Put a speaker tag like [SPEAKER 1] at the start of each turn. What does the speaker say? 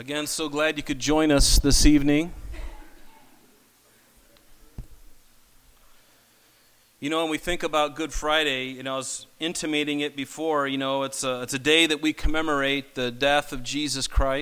[SPEAKER 1] Again, so glad you could join us this evening. You know, when we think about Good Friday, you know, I was intimating it before, you know, it's a, it's a day that we commemorate the death of Jesus Christ.